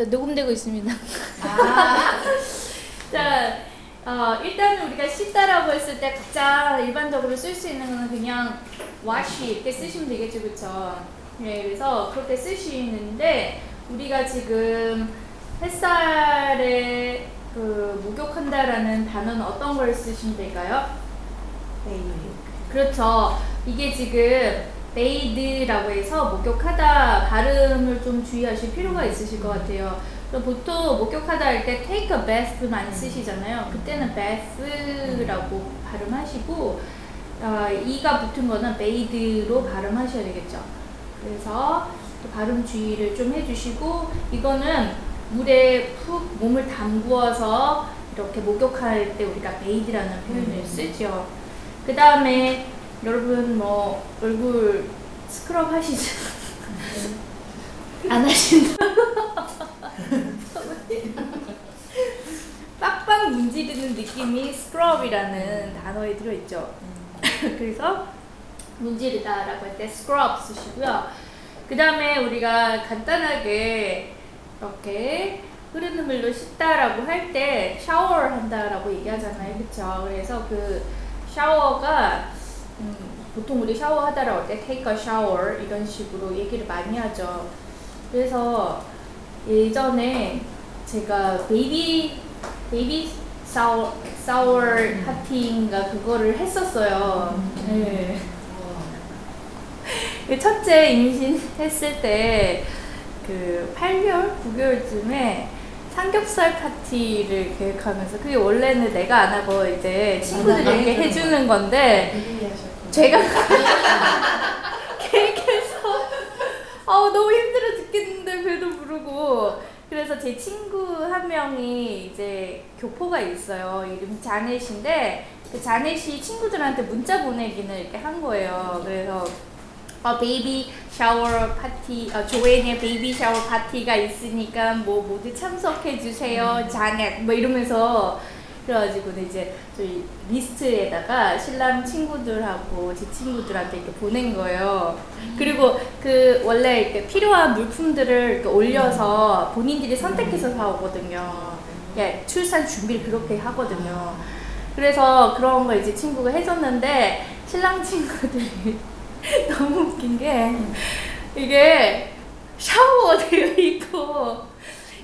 자, 녹음되고 있습니다. 아, 자, 어, 일단 우리가 씻다라고 했을 때 가장 일반적으로 쓸 수 있는 거는 그냥 wash 이렇게 쓰시면 되겠죠, 그쵸? 네, 그래서 그렇게 쓰시는데 우리가 지금 햇살에 그 목욕한다라는 단어는 어떤 걸 쓰시면 될까요? 그렇죠. 이게 지금 베이드라고 해서 목욕하다 발음을 좀 주의하실 필요가 있으실 것 같아요. 보통 목욕하다 할 때 take a bath 많이 쓰시잖아요. 그때는 bath라고 발음하시고 어, 이가 붙은 거는 bathe로 발음하셔야 되겠죠. 그래서 그 발음 주의를 좀 해주시고 이거는 물에 푹 몸을 담구어서 이렇게 목욕할 때 우리가 베이드라는 표현을 쓰죠. 그 다음에 여러분 뭐 얼굴 스크럽 하시죠? 안 하신다. 빡빡 문지르는 느낌이 스크럽이라는 단어에 들어있죠. 그래서 문지르다라고 할 때 스크럽 쓰시고요. 그 다음에 우리가 간단하게 이렇게 흐르는 물로 씻다라고 할 때 샤워를 한다라고 얘기하잖아요. 그쵸? 그래서 그 샤워가 음, 보통 우리 샤워하다라고 할때 take a shower 이런 식으로 얘기를 많이 하죠. 그래서 예전에 제가 baby baby shower shower 파티인가 그거를 했었어요. 네. 그 첫째 임신했을 때 그 8개월, 9개월쯤에 삼겹살 파티를 계획하면서 그게 원래는 내가 안 하고 이제 친구들에게 해주는 건데 제가 계획해서. 아 너무 힘들어 죽겠는데 배도 부르고. 그래서 제 친구 한 명이 이제 교포가 있어요. 이름이 자넷인데 그 자넷이 친구들한테 문자 보내기는 이렇게 한 거예요. 그래서 어, baby shower 파티, 어, 조앤의 baby shower 파티가 있으니까 뭐 모두 참석해 주세요, 자넷 뭐 이러면서 그래가지고 이제 저희 리스트에다가 신랑 친구들하고 제 친구들한테 이렇게 보낸 거예요. 그리고 그 원래 이렇게 필요한 물품들을 이렇게 올려서 본인들이 선택해서 사오거든요. 예, 출산 준비를 그렇게 하거든요. 그래서 그런 거 이제 친구가 해줬는데 신랑 친구들이 너무 웃긴 게 이게 샤워되어 있고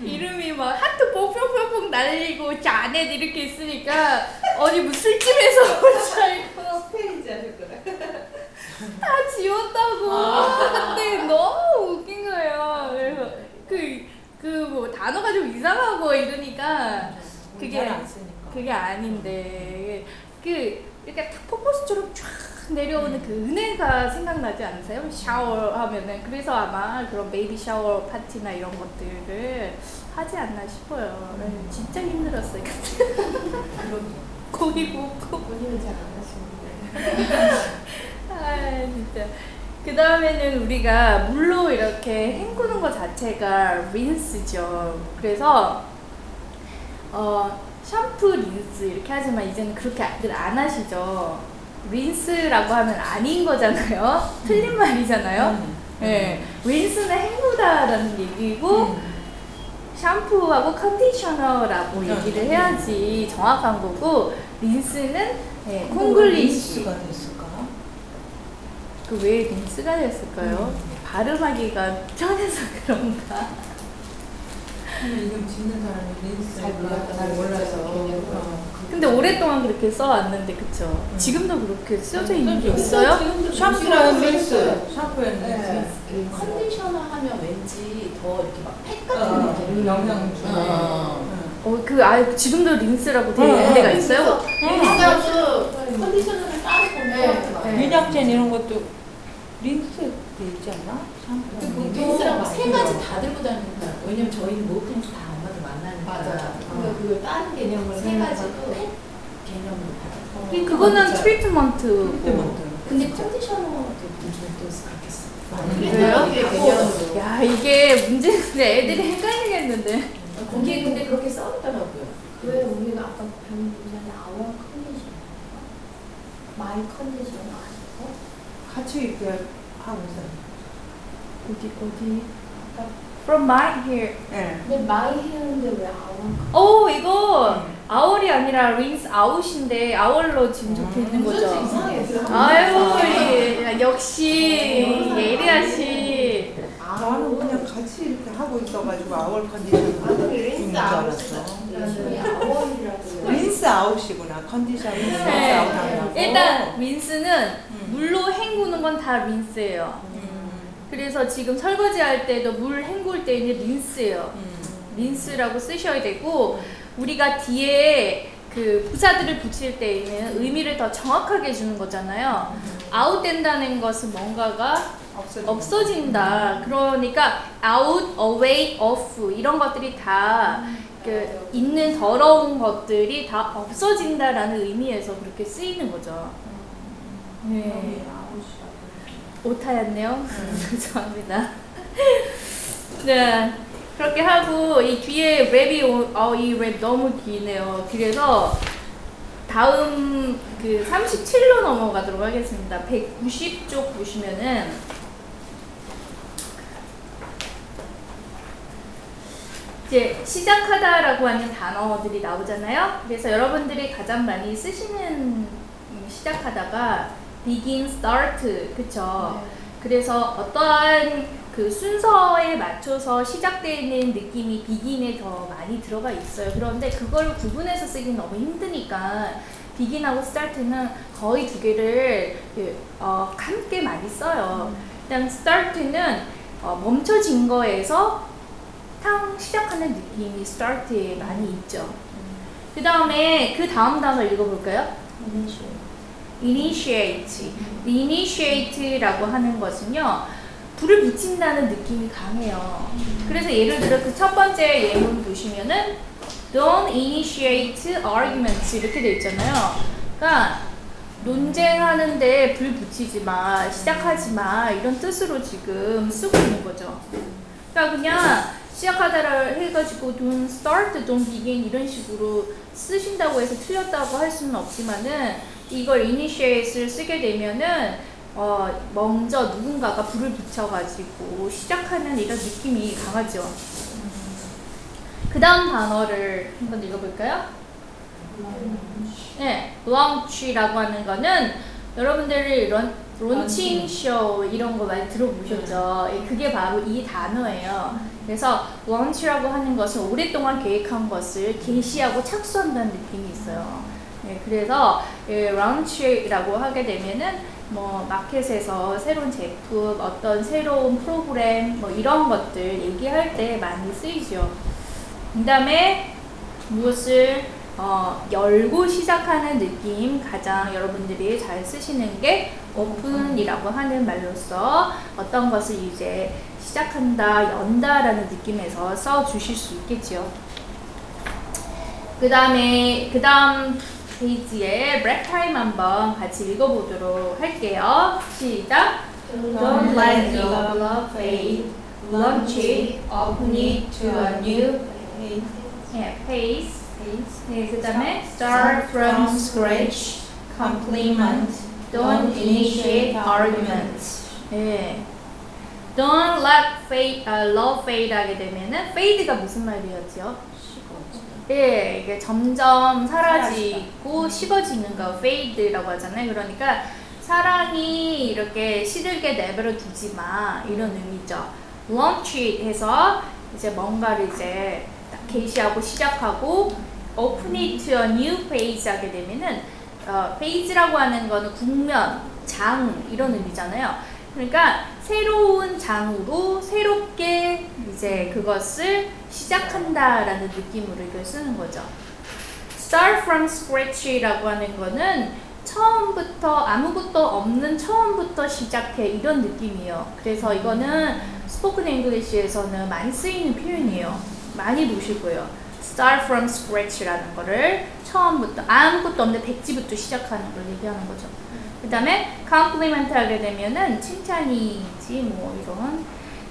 이름이 막 하트 뽕뽕뽕뽕 날리고 자넷 이렇게 있으니까 어디 뭐 술집에서 온줄 알고. 스팸인지 하실 거래. 다 지웠다고. 근데 너무 웃긴 거예요. 그래서 그 그 뭐 단어가 좀 이상하고 이러니까 그게. 그게 아닌데. 그 이렇게 탁 폭포수처럼 쫙 내려오는 그 은혜가 생각나지 않으세요? 샤워하면은 그래서 아마 그런 baby shower 파티나 이런 것들을 하지 않나 싶어요. 네, 진짜 힘들었어요. 고기 굽고 본인은 잘안 하시는데. 아 진짜. 그 다음에는 우리가 물로 이렇게 헹구는 것 자체가 린스죠. 그래서 어 샴푸 린스 이렇게 하지만 이제는 그렇게들 안 하시죠. 린스라고 하면 아닌 거잖아요. 틀린 말이잖아요. 예, 린스는 헹구다라는 얘기고 샴푸하고 컨디셔너라고 얘기를 해야지 정확한 거고 린스는 예, 콩글리시. 가 됐을까? 그왜 린스가 됐을까요? 발음하기가 편해서 그런가? 이름 짓는 사람이 린스 잘 몰라서 잘 몰라서 개념을. 근데 오랫동안 그렇게 써왔는데 그쵸? 지금도 그렇게 쓰여져 있는 게 음. 있어요? 샴푸랑 린스. 린스. 샴푸랑 네. 린스. conditioner 하면 왠지 더 이렇게 막 팩 어, 같은 느낌. 영양 주네. 어. 어, 그, 아, 지금도 린스라고 되어 있는 데가 있어요? 린스하고 conditioner를 따로 보는 네, 것 같아요. 네. 이런 것도 린스 돼 있지 않나? 샴푸. 그 린스랑 세 가지 다 들고 다니는 거야. 왜냐면 저희는 목욕탕 다 엄마들 만나니까. 맞아. 그러니까 그걸 다른 개념으로 세 가지도 팩 개념으로 받아. 그, 그거는 트리트먼트고. 근데 conditioner도 요즘에 또 그렇게 써. 그래요? 개념으로. 야, 이게 문제인데 애들이 헷갈리겠는데. 거기에 근데 그렇게 써있더라고요. 왜 우리가 아까 배운 분야는 our conditioner, my conditioner 아시고? 같이 이렇게 하고 있어요. 어디, 어디? 아까 from my hair. 예. 근데 my hair인데 왜 our 오 이거 our이 아니라 rinse out인데 our로 지금 적혀 있는 거죠. 아유 예, 역시 예리아 씨. 나는 그냥 같이 이렇게 하고 있어가지고 our condition 있는 줄 알았어. rinse out이구나. condition rinse 네. 아웃. 일단 rinse는 음. 물로 헹구는 건 다 rinse예요. 음. 그래서 지금 설거지 할 때도 물 헹굴 때는 rinse예요. 음. 린스라고 쓰셔야 되고 우리가 뒤에 그 부사들을 붙일 때에는 의미를 더 정확하게 주는 거잖아요. 아웃된다는 것은 뭔가가 없어진다. 없어진다. 그러니까 out, away, off 이런 것들이 다 그 있는 더러운 것들이 다 없어진다라는 의미에서 그렇게 쓰이는 거죠. 네. 오타였네요. 죄송합니다. 네. 그렇게 하고 이 뒤에 랩이 오- 어, 이 랩 너무 기네요. 그래서 다음 그 37로 넘어가도록 하겠습니다. 190쪽 보시면은 이제 시작하다라고 하는 단어들이 나오잖아요. 그래서 여러분들이 가장 많이 쓰시는 음, 시작하다가 begin, start, 그쵸? 그래서 어떠한 그 순서에 맞춰서 시작되는 느낌이 비긴에 더 많이 들어가 있어요. 그런데 그걸 구분해서 쓰기는 너무 힘드니까 비긴하고 스타트는 거의 두 개를 그, 어, 함께 많이 써요. 일단 스타트는 어, 멈춰진 거에서 탕 시작하는 느낌이 스타트에 많이 있죠. 그 다음에 그 다음 단어 읽어볼까요? Initiate. initiate라고 하는 것은요, 불을 붙인다는 느낌이 강해요. 그래서 예를 들어 그 첫 번째 예문 보시면은 don't initiate arguments 이렇게 돼 있잖아요. 그러니까 논쟁하는데 불 붙이지 마, 시작하지 마 이런 뜻으로 지금 쓰고 있는 거죠. 그러니까 그냥 시작하다를 해가지고 don't start, don't begin 이런 식으로 쓰신다고 해서 틀렸다고 할 수는 없지만은 이걸 initiate를 쓰게 되면은 어 먼저 누군가가 불을 붙여가지고 시작하는 이런 느낌이 강하죠. 그 다음 단어를 한번 읽어볼까요? 네, launch라고 하는 거는 여러분들이 런, 론칭 쇼 이런 거 많이 들어보셨죠? 예, 그게 바로 이 단어예요. 그래서 launch라고 하는 것은 오랫동안 계획한 것을 개시하고 착수한다는 느낌이 있어요. 예, 그래서 예, launch라고 하게 되면은 뭐 마켓에서 새로운 제품, 어떤 새로운 프로그램 뭐 이런 것들 얘기할 때 많이 쓰이죠. 그 다음에 무엇을 어, 열고 시작하는 느낌 가장 여러분들이 잘 쓰시는 게 오픈이라고 하는 말로써 어떤 것을 이제 시작한다, 연다라는 느낌에서 써 주실 수 있겠죠. 그 다음에 그 다음 페이지에 break time 한번 같이 읽어보도록 할게요. 시작. Don't let your love fade. Launch it, open it to a new 예, pace. 네, 그 다음에 start from scratch, compliment, don't initiate arguments. 네. Don't let fade, uh, love fade 하게 되면은 fade가 무슨 말이었죠? 예, 이게 점점 사라지고 식어지는 거 fade라고 하잖아요. 그러니까 사랑이 이렇게 시들게 내버려 두지 마 이런 의미죠. launch it 해서 이제 뭔가를 이제 딱 게시하고 시작하고 open it to a new page 하게 되면은 어, 페이지라고 하는 거는 국면, 장 이런 의미잖아요. 그러니까 새로운 장으로 새롭게 이제 그것을 시작한다라는 느낌으로 이걸 쓰는 거죠. Start from scratch라고 하는 거는 처음부터 아무것도 없는 처음부터 시작해 이런 느낌이에요. 그래서 이거는 스포큰 잉글리시에서는 많이 쓰이는 표현이에요. 많이 거예요. Start from scratch라는 거를 처음부터 아무것도 없는데 백지부터 시작하는 걸 얘기하는 거죠. 그 다음에 compliment 하게 되면은 칭찬이지 뭐 이런.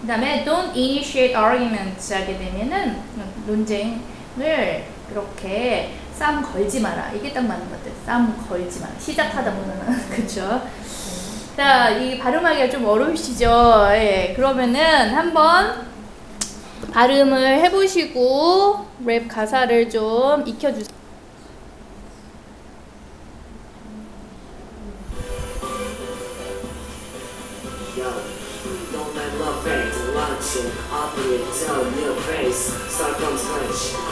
그 다음에 don't initiate arguments 하게 되면은 논쟁을 그렇게 싸움 걸지 마라. 이게 딱 맞는 것 같아요. 싸움 걸지 마라. 시작하다 보면은 그쵸? 자, 이 발음하기가 좀 어려우시죠? 예, 그러면은 한번 발음을 해보시고 랩 가사를 좀 익혀주세요.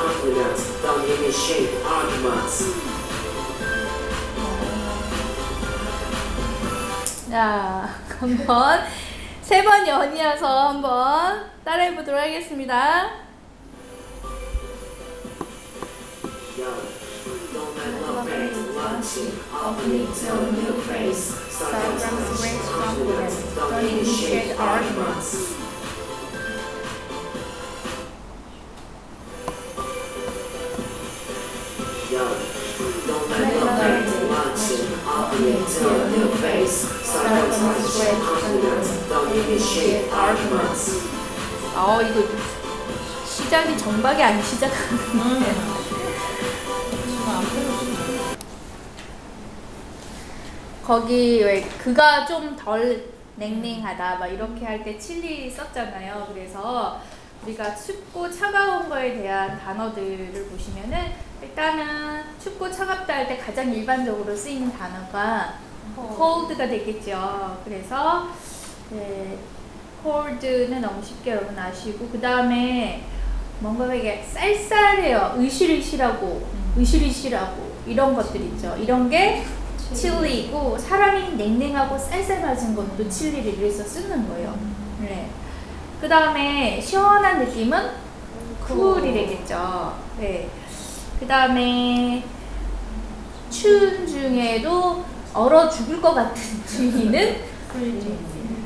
Confidence, don't initiate arguments. 자, 한번 세 번 연이어서 한번 따라해 보도록 하겠습니다. Yo, 어, 이거 시작이 정박이 안 시작하는데. 거기 왜 그가 좀 덜 냉랭하다 막 이렇게 할 때 칠리 썼잖아요. 그래서 우리가 춥고 차가운 거에 대한 단어들을 보시면은 일단은 춥고 차갑다 할 때 가장 일반적으로 쓰이는 단어가 cold가 되겠죠. 그래서 네, cold는 너무 쉽게 여러분 아시고 그 다음에 뭔가 이게 쌀쌀해요. 으실으실하고 으실으실하고 이런 것들 있죠. 이런 게 칠리이고 사람이 냉랭하고 쌀쌀맞은 것도 칠리를 이래서 쓰는 거예요. 네. 그 다음에 시원한 느낌은 쿨이 되겠죠. 네. 그 다음에 추운 중에도 얼어 죽을 것 같은 추위는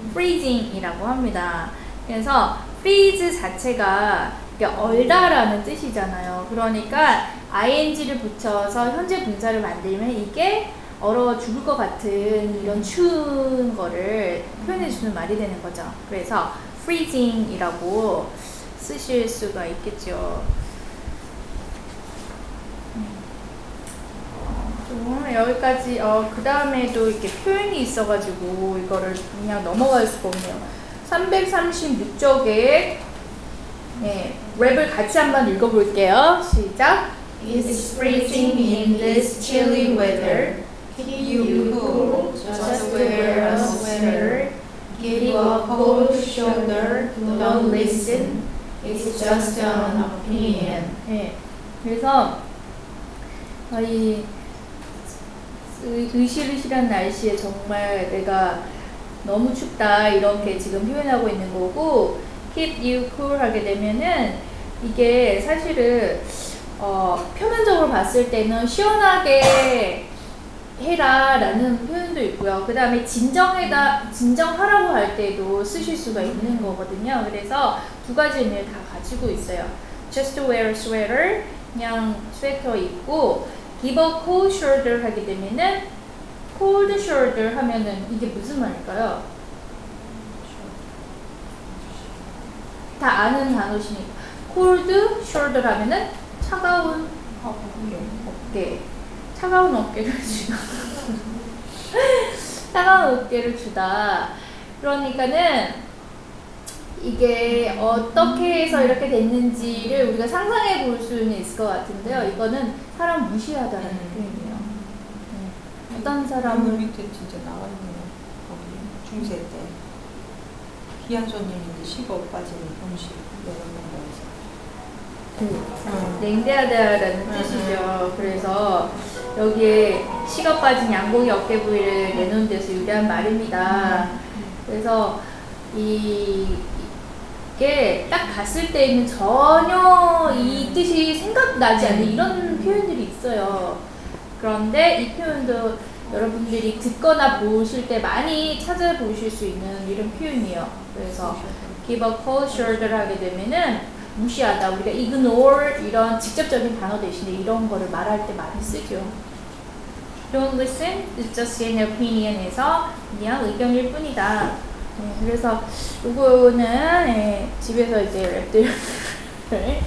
freezing이라고 합니다. 그래서 freeze 자체가 얼다라는 뜻이잖아요. 그러니까 ing를 붙여서 현재 분사를 만들면 이게 얼어 죽을 것 같은 이런 추운 거를 표현해 주는 말이 되는 거죠. 그래서 freezing이라고 쓰실 수가 있겠죠. 좀 여기까지 어, 그 다음에도 이렇게 표현이 있어가지고 이거를 그냥 넘어갈 수가 없네요. 336쪽에 네, 랩을 같이 한번 읽어볼게요. 시작. It's freezing in this chilly weather. Keep you cool, just wear a sweater. Give a cold shoulder, don't listen. It's just an opinion. 네, 그래서 이 으- 으실으실한 날씨에 정말 내가 너무 춥다 이렇게 지금 표현하고 있는 거고 keep you cool 하게 되면은 이게 사실은 어, 표면적으로 봤을 때는 시원하게 해라 라는 표현도 있고요. 그 다음에 진정해다 진정하라고 할 때도 쓰실 수가 있는 거거든요. 그래서 두 가지 의미를 다 가지고 있어요. Just wear a sweater, 그냥 스웨터 입고 give a cold shoulder 하게 되면은 cold shoulder 하면은 이게 무슨 말일까요? 다 아는 단어시니까. cold shoulder 하면은 차가운 어깨. 차가운 어깨를 주다. 차가운 어깨를 주다. 그러니까는 이게 어떻게 해서 이렇게 됐는지를 우리가 상상해 볼 수는 있을 것 같은데요 이거는 사람 무시하다는 표현이에요 네. 어떤 사람은 밑에 진짜 나왔네요. 거기 중세 때 귀한 손님인데 식어 빠진 음식 이런 거에서. 그 냉대하다라는 뜻이죠. 그래서 여기에 식어 빠진 양고기 어깨 부위를 내놓은 데서 유래한 말입니다. 그래서 이 이게 딱 봤을 때는 전혀 이 뜻이 생각나지 않는 이런 표현들이 있어요. 그런데 이 표현도 여러분들이 듣거나 보실 때 많이 찾아보실 수 있는 이런 표현이에요. 그래서 give a cold shoulder 하게 되면은 무시하다. 우리가 ignore 이런 직접적인 단어 대신에 이런 거를 말할 때 많이 쓰죠. Don't listen, it's just an opinion에서 그냥 의견일 뿐이다. 네, 그래서 요거는 예, 집에서 이제 랩들을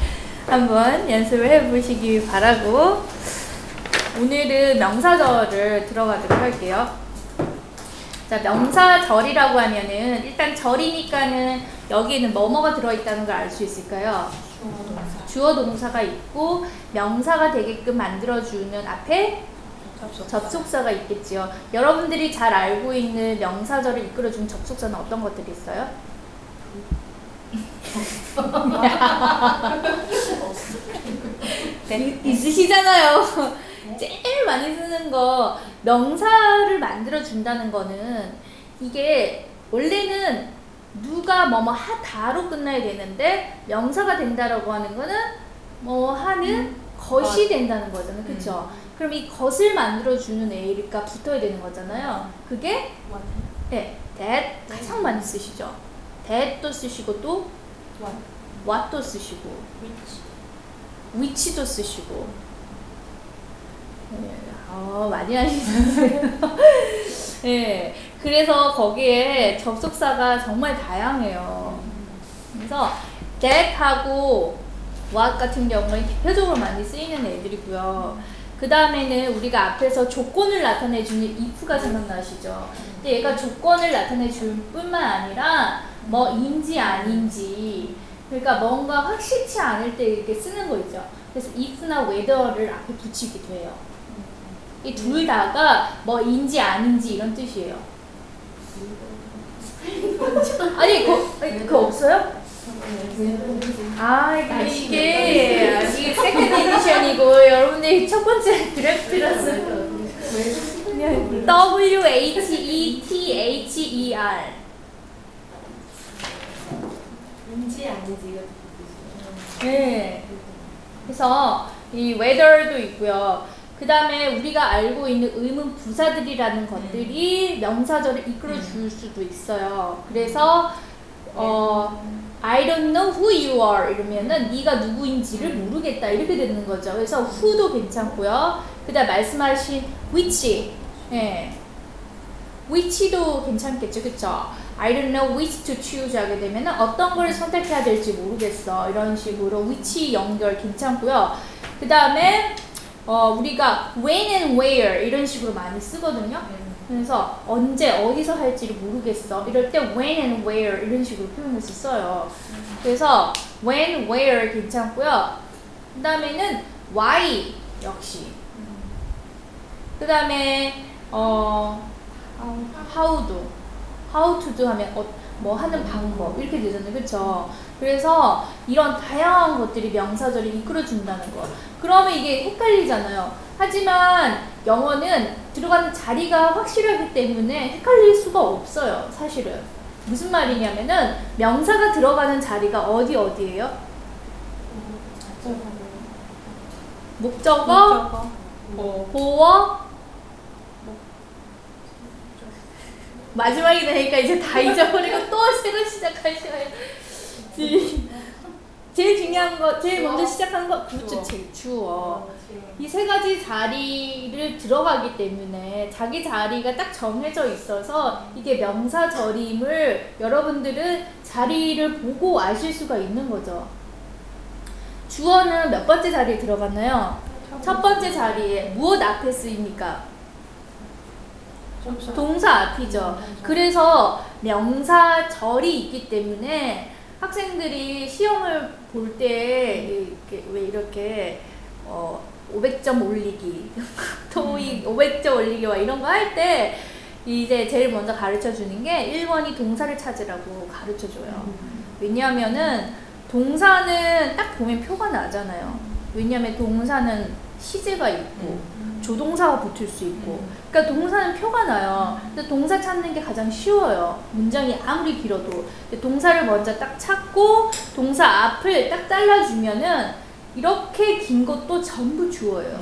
한번 연습을 해보시기 바라고 오늘은 명사절을 들어가도록 할게요. 자, 명사절이라고 하면은 일단 절이니까는 여기에는 뭐뭐가 들어있다는 걸 알 수 있을까요? 동사. 주어 동사가 있고 명사가 되게끔 만들어주는 앞에 접속. 접속사가 있겠지요. 여러분들이 잘 알고 있는 명사절을 이끌어주는 접속사는 어떤 것들이 있어요? 이- 있으시잖아요. 제일 많이 쓰는 거 명사를 만들어 준다는 거는 이게 원래는 누가 뭐뭐 하다로 끝나야 되는데 명사가 된다라고 하는 거는 뭐 하는 것이 된다는 거잖아요. 그렇죠? 그럼 이 것을 만들어 주는 애가 붙어야 되는 거잖아요. 그게 네, that 가장 많이 쓰시죠. that도 쓰시고 또 what? what도 쓰시고 which? 위치도 쓰시고. 네, 어, 많이 하시네요. 네, 그래서 거기에 접속사가 정말 다양해요. 그래서 that하고 what 같은 경우는 대표적으로 많이 쓰이는 애들이고요. 그 다음에는 우리가 앞에서 조건을 나타내 주는 if가 생각나시죠? 근데 얘가 조건을 나타내 줄 뿐만 아니라 뭐인지 아닌지 그러니까 뭔가 확실치 않을 때 이렇게 쓰는 거 있죠. 그래서 if나 whether를 앞에 붙이기도 해요. 이 둘 다가 뭐인지 아닌지 이런 뜻이에요. 아니, 그, 아니, 그거 없어요? 아, 이게, 이게, 이게 second edition이고, 여러분들이 첫 번째 draft라서. 그냥 W-H-E-T-H-E-R. 인지 아닌지가 네. 그래서 이 whether도 있고요. 그 다음에 우리가 알고 있는 의문 부사들이라는 것들이 명사절을 이끌어 줄 수도 있어요. 그래서 어 I don't know who you are 이러면은 네가 누구인지를 모르겠다 이렇게 되는 거죠. 그래서 who도 괜찮고요. 그다음 말씀하신 which, 예, which도 괜찮겠죠, 그쵸? I don't know which to choose 하게 되면은 어떤 걸 선택해야 될지 모르겠어 이런 식으로 which 연결 괜찮고요. 그 다음에 어, 우리가 when and where 이런 식으로 많이 쓰거든요. 그래서 언제 어디서 할지를 모르겠어. 이럴 때 when and where 이런 식으로 표현해서 써요. 그래서 when, where 괜찮고요. 그 다음에는 why 역시. 그 다음에 어 how도 how to도 하면 어, 뭐 하는 방법 이렇게 되잖아요. 그렇죠? 그래서 이런 다양한 것들이 명사절이 이끌어준다는 거. 그러면 이게 헷갈리잖아요. 하지만 영어는 들어가는 자리가 확실하기 때문에 헷갈릴 수가 없어요. 사실은. 무슨 말이냐면은 명사가 들어가는 자리가 어디 어디예요? 목적어, 목적어. 뭐 보어, 마지막이 되니까 이제 다 잊어버리고 또 새로 시작하셔 야 제일 중요한 거, 제일 먼저 시작하는 거, 그렇죠, 제일 주어. 이 세 가지 자리를 들어가기 때문에 자기 자리가 딱 정해져 있어서 이게 명사절임을 여러분들은 자리를 보고 아실 수가 있는 거죠. 주어는 몇 번째 자리에 들어갔나요? 첫 번째 자리에 무엇 앞에 쓰입니까? 동사 앞이죠. 그래서 명사절이 있기 때문에 학생들이 시험을 볼 때 이렇게 왜 이렇게 어 500점 올리기, 토익 500점 올리기 와 이런 거 할 때 이제 제일 먼저 가르쳐 주는 게 1번이 동사를 찾으라고 가르쳐 줘요. 왜냐하면은 동사는 딱 보면 표가 나잖아요. 왜냐하면 동사는 시제가 있고 조동사가 붙을 수 있고 그러니까 동사는 표가 나요. 근데 동사 찾는 게 가장 쉬워요. 문장이 아무리 길어도 동사를 먼저 딱 찾고 동사 앞을 딱 잘라주면은 이렇게 긴 것도 전부 주어요.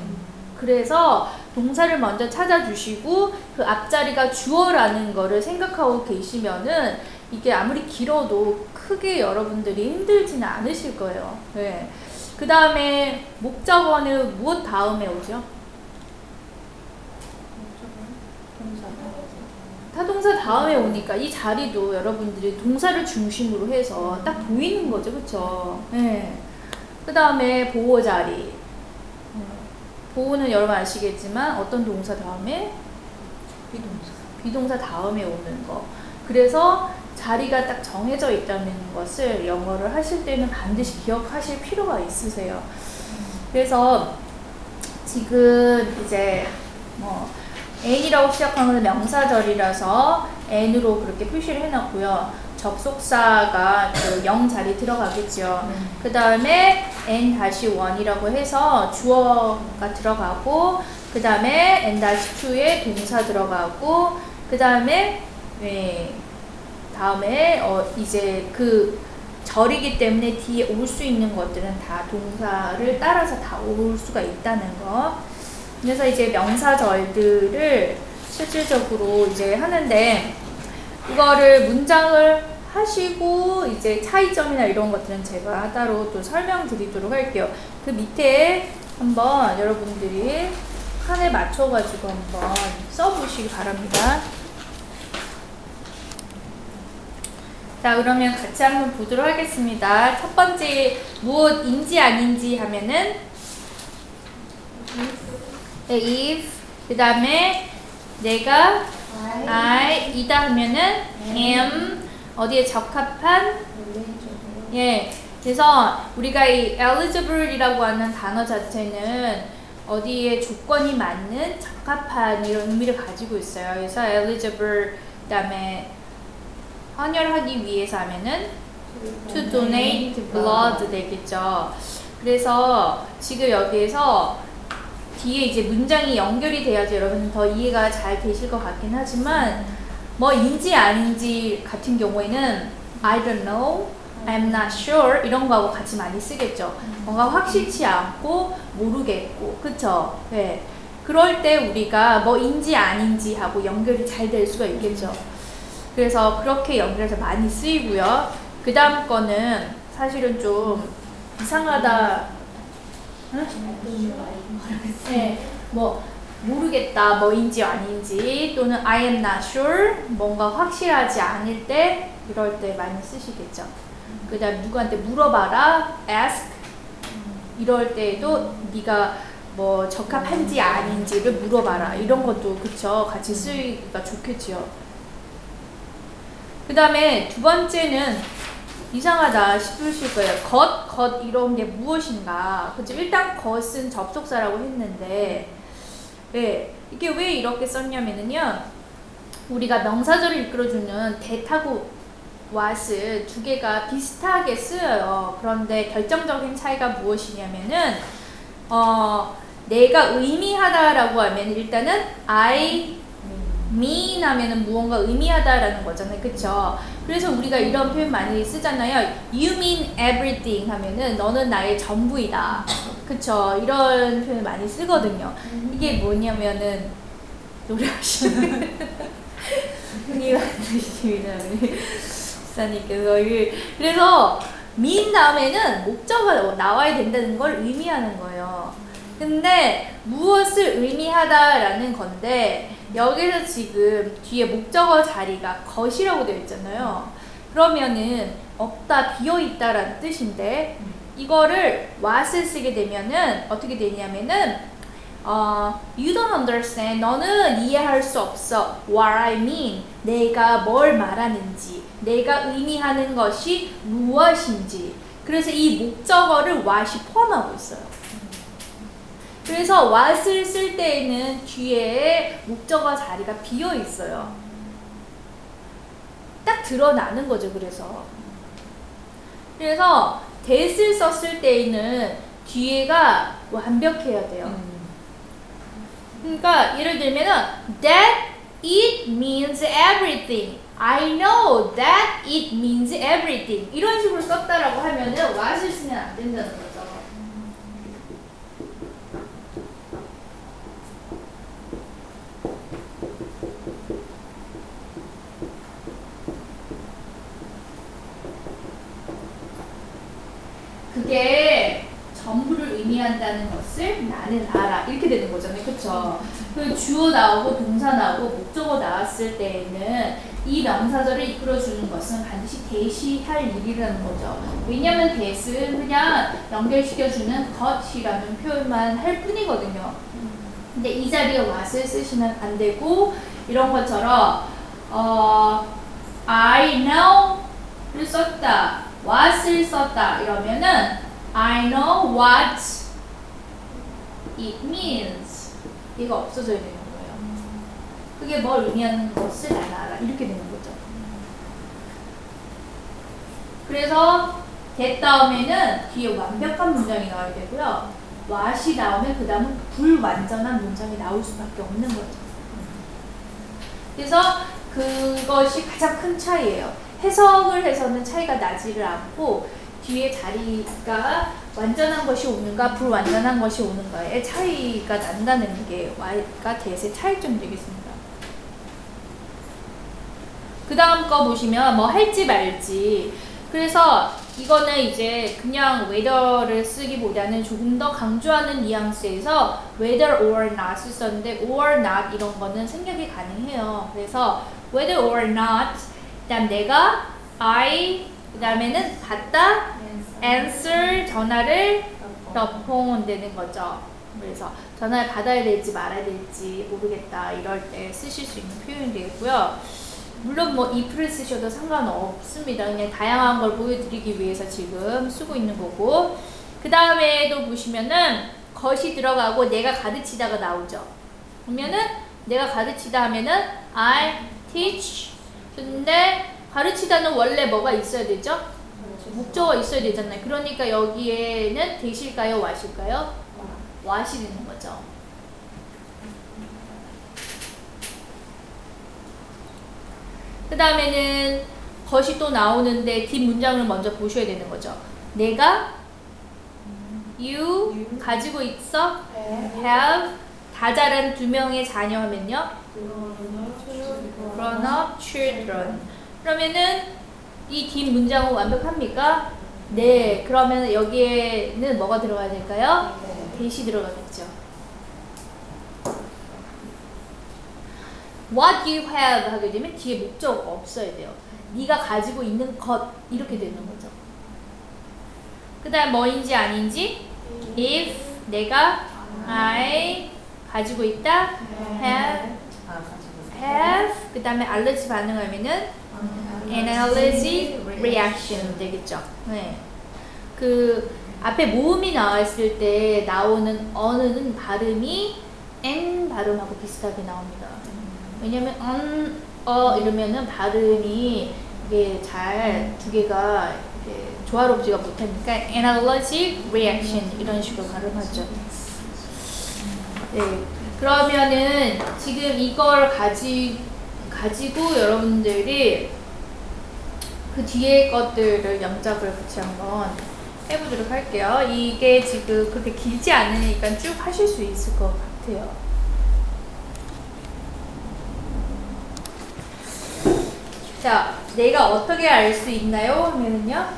그래서 동사를 먼저 찾아주시고 그 앞자리가 주어라는 거를 생각하고 계시면은 이게 아무리 길어도 크게 여러분들이 힘들지는 않으실 거예요. 네. 그 다음에 목적어는 무엇 다음에 오죠? 타동사 다음에 오니까 이 자리도 여러분들이 동사를 중심으로 해서 딱 보이는 거죠, 그쵸? 네. 그 다음에 보호 자리. 보호는 여러분 아시겠지만 어떤 동사 다음에 비동사. 비동사 다음에 오는 거. 그래서 자리가 딱 정해져 있다는 것을 영어를 하실 때는 반드시 기억하실 필요가 있으세요. 그래서 지금 이제 뭐 n이라고 시작하는 명사절이라서 n으로 그렇게 표시를 해놨고요. 접속사가 그0 자리 들어가겠죠. 그 다음에 n-1이라고 해서 주어가 들어가고 그 다음에 n-2에 동사 들어가고 그 다음에 네, 다음에 어 이제 그 절이기 때문에 뒤에 올 수 있는 것들은 다 동사를 따라서 다 올 수가 있다는 거. 그래서 이제 명사절들을 실질적으로 이제 하는데 이거를 문장을 하시고 이제 차이점이나 이런 것들은 제가 따로 또 설명드리도록 할게요. 그 밑에 한번 여러분들이 칸에 맞춰가지고 한번 써보시기 바랍니다. 자, 그러면 같이 한번 보도록 하겠습니다. 첫 번째, 무엇인지 아닌지 하면은, 네, if, 그 다음에 내가 I, 이다 하면은 am, 어디에 적합한, 예. 그래서 우리가 이 eligible이라고 하는 단어 자체는 어디에 조건이 맞는 적합한 이런 의미를 가지고 있어요. 그래서 eligible, 그 다음에 헌혈하기 위해서 하면은 to donate blood 되겠죠. 그래서 지금 여기에서 뒤에 이제 문장이 연결이 돼야지 여러분 더 이해가 잘 되실 것 같긴 하지만 뭐 인지 아닌지 같은 경우에는 I don't know, I'm not sure 이런 거하고 같이 많이 쓰겠죠. 뭔가 확실치 않고 모르겠고 그쵸? 네. 그럴 때 우리가 뭐 인지 아닌지 하고 연결이 잘 될 수가 있겠죠. 그래서 그렇게 연결해서 많이 쓰이고요. 그 다음 거는 사실은 좀 이상하다. 응? 네, 뭐 모르겠다, 뭐인지 아닌지 또는 I am not sure 뭔가 확실하지 않을 때 이럴 때 많이 쓰시겠죠. 그다음 누구한테 물어봐라, ask 이럴 때에도 네가 뭐 적합한지 아닌지를 물어봐라 이런 것도 그쵸 같이 쓰기가 좋겠지요. 그 다음에 두 번째는 이상하다 싶으실 거예요. 것, 것 이런 게 무엇인가. 그죠? 일단 것은 접속사라고 했는데, 네, 이게 왜 이렇게 썼냐면은요, 우리가 명사절을 이끌어주는 대타고 what을 두 개가 비슷하게 쓰여요. 그런데 결정적인 차이가 무엇이냐면은, 어, 내가 의미하다라고 하면 일단은 I mean 하면은 무언가 의미하다라는 거잖아요. 그쵸? 그래서 우리가 이런 표현 많이 쓰잖아요. You mean everything 하면은 너는 나의 전부이다. 그쵸? 이런 표현 많이 쓰거든요. 이게 뭐냐면은 노래하시는 뜻입니다. 목사님께서 이- 그래서 mean 다음에는 목적어가 나와야 된다는 걸 의미하는 거예요. 근데 무엇을 의미하다라는 건데 여기서 지금 뒤에 목적어 자리가 것이라고 되어 있잖아요. 그러면은 없다, 비어 있다라는 뜻인데 이거를 what을 쓰게 되면은 어떻게 되냐면은 어, you don't understand. 너는 이해할 수 없어. What I mean. 내가 뭘 말하는지, 내가 의미하는 것이 무엇인지. 그래서 이 목적어를 what이 포함하고 있어요. 그래서 what을 쓸 때에는 뒤에 목적어 자리가 비어 있어요. 딱 드러나는 거죠, 그래서. 그래서 that을 썼을 때에는 뒤에가 완벽해야 돼요. 그러니까 예를 들면은 that it means everything. I know that it means everything. 이런 식으로 썼다라고 하면은 what을 쓰면 안 된다는. 그게 전부를 의미한다는 것을 나는 알아. 이렇게 되는 거잖아요. 그쵸? 그 주어 나오고 동사 나오고 목적어 나왔을 때에는 이 명사절을 이끌어주는 것은 반드시 대시할 일이라는 거죠. 왜냐면 대스는 그냥 연결시켜주는 것이라는 표현만 할 뿐이거든요. 근데 이 자리에 what을 쓰시면 안 되고 이런 것처럼 어 I know를 썼다, what을 썼다 이러면은 I know what it means 이거 없어져야 되는 거예요. 그게 뭘 의미하는 것을 난 알아 이렇게 되는 거죠. 그래서 that 다음에는 뒤에 완벽한 문장이 나와야 되고요. what이 나오면 그 다음은 불완전한 문장이 나올 수밖에 없는 거죠. 그래서 그것이 가장 큰 차이예요. 해석을 해서는 차이가 나지를 않고 뒤에 자리가 완전한 것이 오는가 불완전한 것이 오는가의 차이가 난다는 게 Y가 대세 차이점 되겠습니다. 그 다음 거 보시면 뭐 할지 말지. 그래서 이거는 이제 그냥 whether를 쓰기보다는 조금 더 강조하는 뉘앙스에서 whether or not을 썼는데 or not 이런 거는 생략이 가능해요. 그래서 whether or not 그다음 내가 I 그다음에는 받다 answer 전화를 the phone 되는 거죠. 그래서 전화를 받아야 될지 말아야 될지 모르겠다 이럴 때 쓰실 수 있는 표현이 되겠고요. 물론 뭐 if를 쓰셔도 상관없습니다. 그냥 다양한 걸 보여드리기 위해서 지금 쓰고 있는 거고 그 다음에도 보시면은 것이 들어가고 내가 가르치다가 나오죠. 그러면은 내가 가르치다 하면은 I teach 근데 가르치다는 원래 뭐가 있어야 되죠? 목적어가 있어야 되잖아요. 그러니까 여기에는 대실까요? 와실까요? 와시 되는 거죠. 그 다음에는 것이 또 나오는데 뒷 문장을 먼저 보셔야 되는 거죠. 내가 you 가지고 있어 have 다 자란 두 명의 자녀 하면요 grown up children 그러면은 이 뒷 문장은 완벽합니까? 네 그러면 여기에는 뭐가 들어가야 될까요? 대시 들어가겠죠. What you have 하게 되면 뒤에 목적어가 없어야 돼요. 네가 가지고 있는 것 이렇게 되는 거죠. 그다음 뭐인지 아닌지 if 내가 I 가지고 있다 have 아, have 그다음에 알러지 반응하면은 an allergy reaction 되겠죠. 네. 그 앞에 모음이 나왔을 때 나오는 어는 발음이 n 발음하고 비슷하게 나옵니다. 왜냐면 언, 어 이러면은 발음이 이게 잘 두 개가 조화롭지가 못하니까 an allergic reaction 이런 식으로 발음하죠. 네. 그러면은 지금 이걸 가지 가지고 여러분들이 그 뒤에 것들을 영작을 같이 한번 해보도록 할게요. 이게 지금 그렇게 길지 않으니까 쭉 하실 수 있을 것 같아요. 자, 내가 어떻게 알 수 있나요? 하면은요.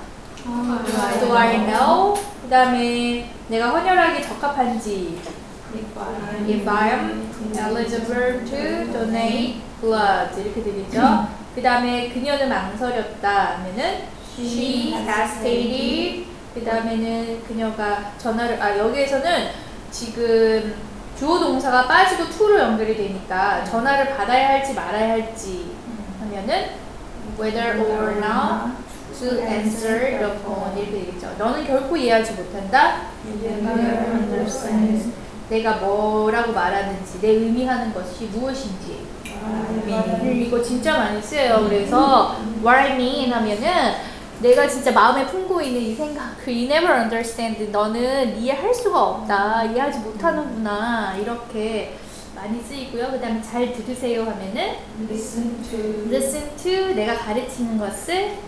Do I know? 그 다음에 내가 헌혈하기 적합한지 If I am eligible to donate blood 이렇게 되겠죠. 그 다음에 그녀는 망설였다 하면은 she hesitated. 그 다음에는 그녀가 전화를 아 여기에서는 지금 주어 동사가 빠지고 to로 연결이 되니까 전화를 받아야 할지 말아야 할지 하면은 whether or not to answer the phone 이렇게 되겠죠. 너는 결코 이해하지 못한다. 내가 뭐라고 말하는지 내 의미하는 것이 무엇인지 음, 이거 진짜 많이 쓰여요. 그래서 what I mean 하면은 내가 진짜 마음에 품고 있는 이 생각, 그 you never understand, 너는 이해할 수가 없다, 이해하지 못하는구나 이렇게 많이 쓰이고요. 그 다음에 잘 들으세요 하면은 Listen to listen to 내가 가르치는 것을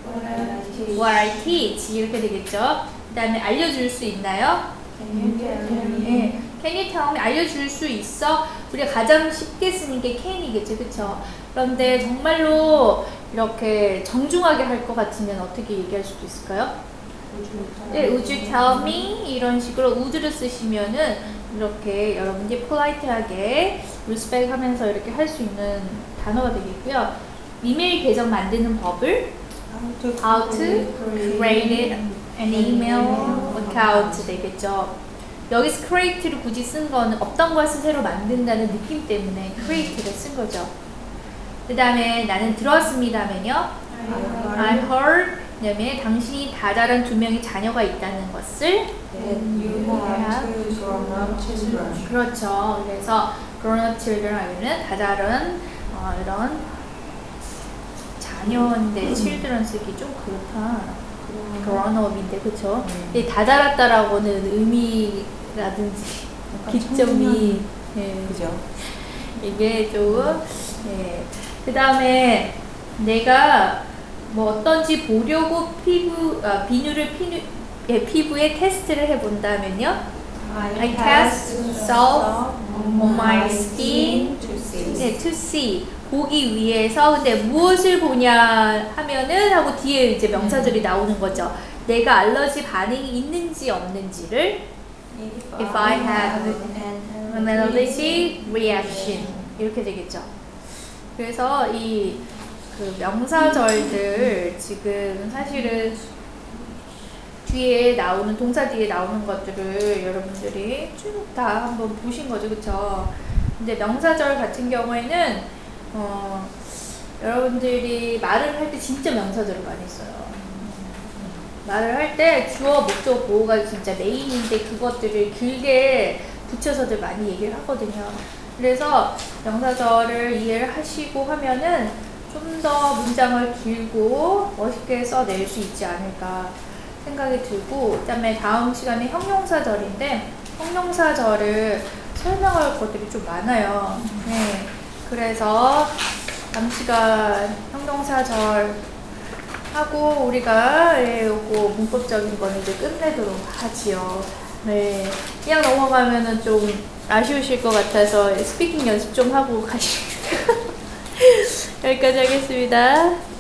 what I teach. 이렇게 되겠죠. 그 다음에 알려줄 수 있나요? Can tell me? 알려줄 수 있어? 우리가 가장 쉽게 쓰는 게 can이겠죠, 그쵸? 그런데 정말로 이렇게 정중하게 할 것 같으면 어떻게 얘기할 수도 있을까요? 네, would you tell me? 이런 식으로 would를 쓰시면은 이렇게 여러분들이 폴라이트하게 respect 하면서 이렇게 할 수 있는 단어가 되겠고요. 이메일 계정 만드는 법을 how to create an email account 되겠죠. 여기서 create를 굳이 쓴 거는 없던 것을 새로 만든다는 느낌 때문에 create를 쓴 거죠. 그 다음에 나는 들었습니다면요. I heard. 그 다음에 당신이 다자란 두 명의 자녀가 있다는 것을. 그렇죠. 그래서 grown-up children 하면은 다자른 어, 이런 자녀인데 children 쓰기 좀 그렇다. grown-up인데 그렇죠. 이 다자랐다라고는 의미 라든지 기점이 예, 그죠? 이게 좀 예. 그 다음에 내가 뭐 어떤지 보려고 피부 아, 비누를 피누, 예, 피부에 테스트를 해본다면요. I cast salt on my skin to see. 네, to see 보기 위해서 근데 무엇을 보냐 하면은 하고 뒤에 이제 명사들이 나오는 거죠. 내가 알러지 반응이 있는지 없는지를 If I have an allergy reaction 이렇게 되겠죠. 그래서 이 그 명사절들 지금 사실은 뒤에 나오는 동사 뒤에 나오는 것들을 여러분들이 쭉 다 한번 보신 거죠, 그렇죠? 근데 명사절 같은 경우에는 어, 여러분들이 말을 할 때 진짜 명사절을 많이 써요. 말을 할 때 주어, 목적, 보호가 진짜 메인인데 그것들을 길게 붙여서들 많이 얘기를 하거든요. 그래서 명사절을 이해를 하시고 하면은 좀 더 문장을 길고 멋있게 써낼 수 있지 않을까 생각이 들고 그다음에 다음 시간에 형용사절인데 형용사절을 설명할 것들이 좀 많아요. 네. 그래서 다음 시간 형용사절 하고 우리가 예, 요거 문법적인 거는 이제 끝내도록 하지요. 네. 그냥 넘어가면은 좀 아쉬우실 것 같아서 스피킹 연습 좀 하고 가시면 여기까지 하겠습니다.